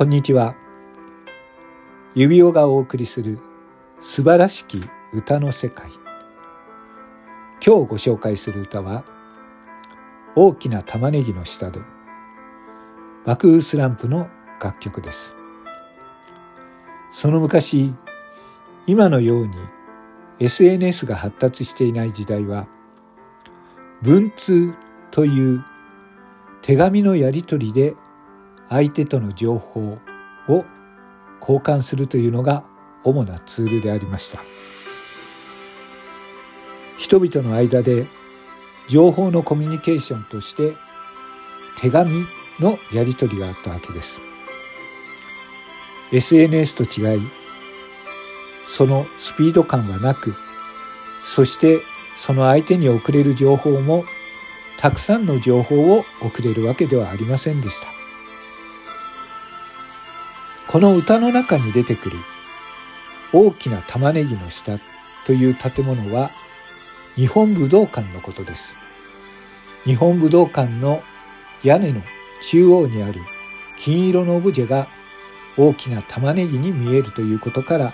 こんにちは。指輪がお送りする素晴らしき歌の世界。今日ご紹介する歌は大きな玉ねぎの下でバクースランプの楽曲です。その昔今のように SNS が発達していない時代は文通という手紙のやり取りで相手との情報を交換するというのが主なツールでありました。人々の間で情報のコミュニケーションとして手紙のやり取りがあったわけです。SNS と違いそのスピード感はなくそしてその相手に送れる情報もたくさんの情報を送れるわけではありませんでした。この歌の中に出てくる大きな玉ねぎの下という建物は日本武道館のことです。日本武道館の屋根の中央にある金色のオブジェが大きな玉ねぎに見えるということから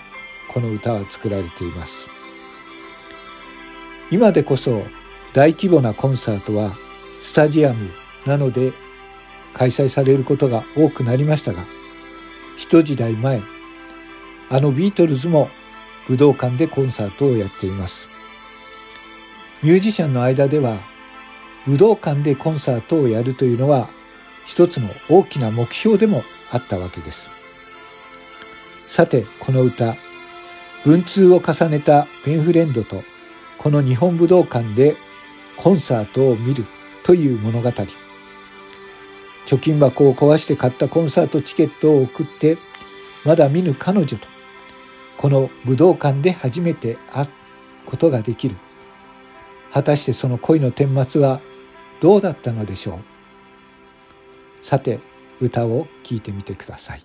この歌は作られています。今でこそ大規模なコンサートはスタジアムなので開催されることが多くなりましたが一時代前あのビートルズも武道館でコンサートをやっています。ミュージシャンの間では武道館でコンサートをやるというのは一つの大きな目標でもあったわけです。さてこの歌文通を重ねたペンフレンドとこの日本武道館でコンサートを見るという物語。貯金箱を壊して買ったコンサートチケットを送ってまだ見ぬ彼女とこの武道館で初めて会うことができる。果たしてその恋の顛末はどうだったのでしょう。さて歌を聴いてみてください。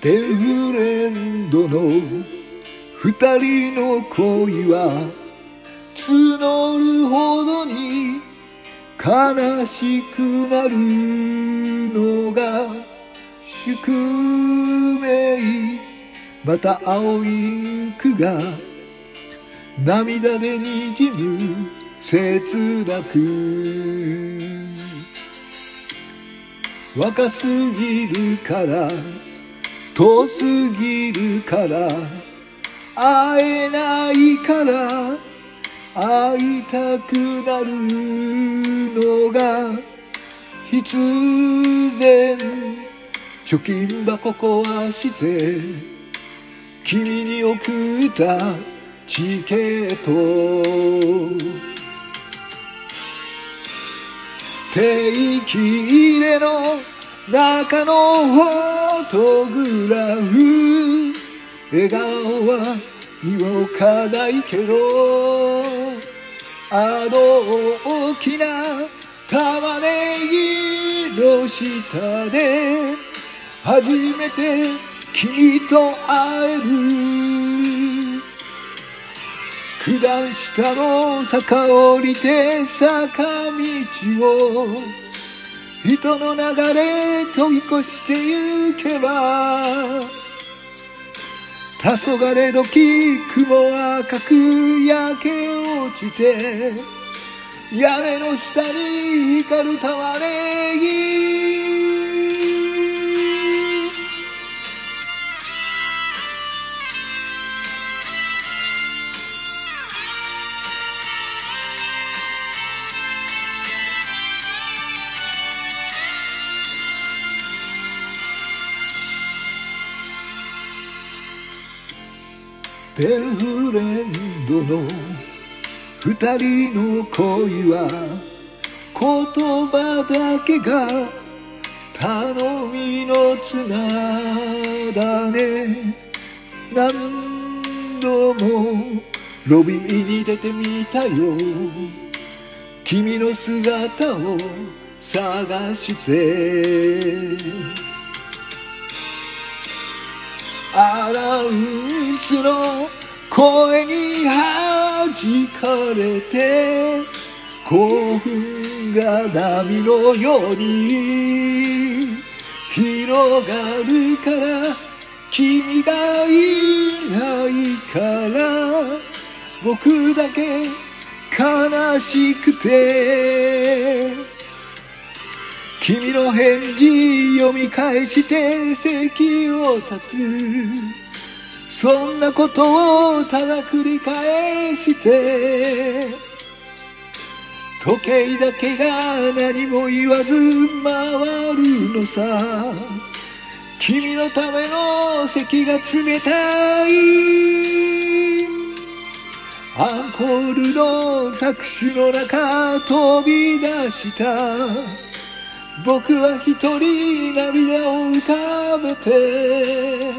ペンフレンドの二人の恋は募るほどに悲しくなるのが宿命また青いインクが涙でにじむ切なく若すぎるから遠すぎるから会えないから会いたくなるのが必然貯金箱壊して君に送ったチケット。定期入れの中のフォトグラフ。笑顔は動かないけどあの大きな玉ねぎの下で初めて君と会える。九段下の坂降りて坂道を人の流れ飛び越してゆけば黄昏時雲は赤く焼け落ちて屋根の下に光るたわれペンフレンドの二人の恋は言葉だけが頼みの綱だね。何度もロビーに出てみたよ。君の姿を探して。アナウンスの声に弾かれて興奮が波のように広がるから君がいないから僕だけ悲しくて。君の返事読み返して席を立つ。そんなことをただ繰り返して。時計だけが何も言わず回るのさ。君のための席が冷たい。アンコールの拍手の中飛び出した。僕は一人涙を浮かべて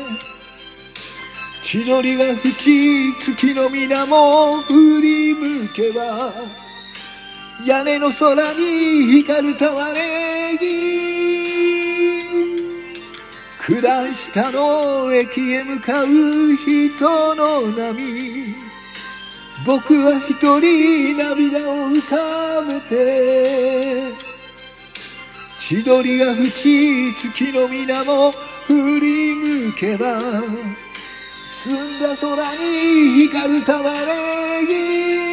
千鳥が吹き月の水面振り向けば屋根の空に光る玉ねぎ九段下の駅へ向かう人の波僕は一人涙を浮かべて千鳥が淵月の皆も振り向けば澄んだ空に光る玉ねぎ。